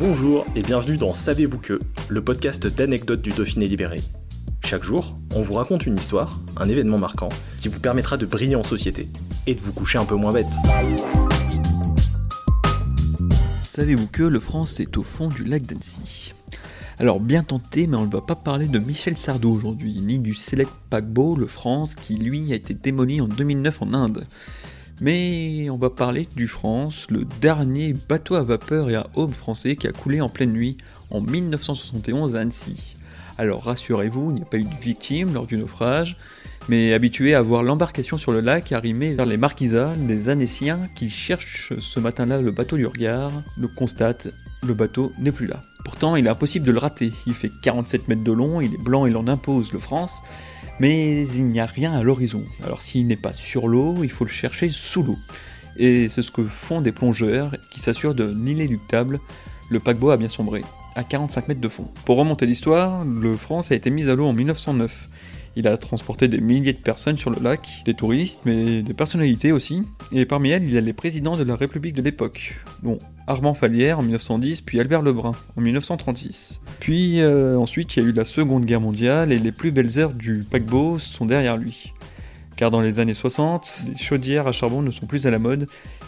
Bonjour et bienvenue dans Savez-vous que, le podcast d'anecdotes du Dauphiné libéré. Chaque jour, on vous raconte une histoire, un événement marquant, qui vous permettra de briller en société et de vous coucher un peu moins bête. Savez-vous que le France est au fond du lac d'Annecy? Alors bien tenté, mais on ne va pas parler de Michel Sardou aujourd'hui, ni du Select paquebot Le France qui lui a été démoli en 2009 en Inde. Mais on va parler du France, le dernier bateau à vapeur et à homme français qui a coulé en pleine nuit en 1971 à Annecy. Alors rassurez-vous, il n'y a pas eu de victime lors du naufrage, mais habitué à voir l'embarcation sur le lac arrimer vers les marquisats, les Annéciens qui cherchent ce matin-là le bateau du regard, le constatent, le bateau n'est plus là. Pourtant, il est impossible de le rater, il fait 47 mètres de long, il est blanc et l'on impose le France, mais il n'y a rien à l'horizon. Alors s'il n'est pas sur l'eau, il faut le chercher sous l'eau. Et c'est ce que font des plongeurs qui s'assurent de l'inéluctable, le paquebot a bien sombré, à 45 mètres de fond. Pour remonter l'histoire, le France a été mis à l'eau en 1909. Il a transporté des milliers de personnes sur le lac, des touristes, mais des personnalités aussi. Et parmi elles, il y a les présidents de la République de l'époque, dont Armand Fallière en 1910, puis Albert Lebrun en 1936. Puis euh, ensuite, il y a eu la Seconde Guerre mondiale et les plus belles heures du paquebot sont derrière lui. Car dans les années 60, les chaudières à charbon ne sont plus à la mode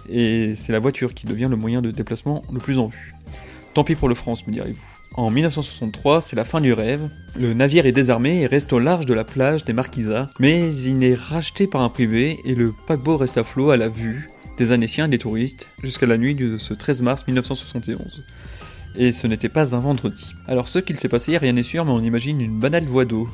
et c'est la voiture qui devient le moyen de déplacement le plus en vue. Tant pis pour le France, me direz-vous. En 1963, c'est la fin du rêve. Le navire est désarmé et reste au large de la plage des Marquisats, mais il est racheté par un privé et le paquebot reste à flot à la vue des Annéciens et des touristes jusqu'à la nuit de ce 13 mars 1971. Et ce n'était pas un vendredi. Alors ce qu'il s'est passé, rien n'est sûr, mais on imagine une banale voie d'eau.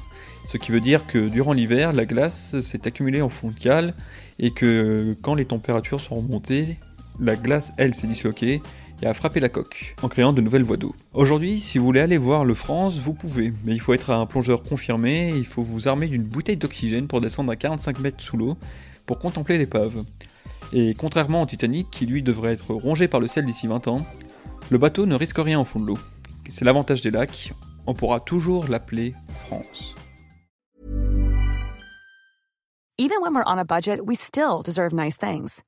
Ce qui veut dire que durant l'hiver, la glace s'est accumulée en fond de cale et que quand les températures sont remontées, la glace, elle, s'est disloquée et a frappé la coque, en créant de nouvelles voies d'eau. Aujourd'hui, si vous voulez aller voir le France, vous pouvez, mais il faut être un plongeur confirmé, il faut vous armer d'une bouteille d'oxygène pour descendre à 45 mètres sous l'eau pour contempler l'épave. Et contrairement au Titanic, qui lui devrait être rongé par le sel d'ici 20 ans, le bateau ne risque rien au fond de l'eau. C'est l'avantage des lacs, on pourra toujours l'appeler France. Budget.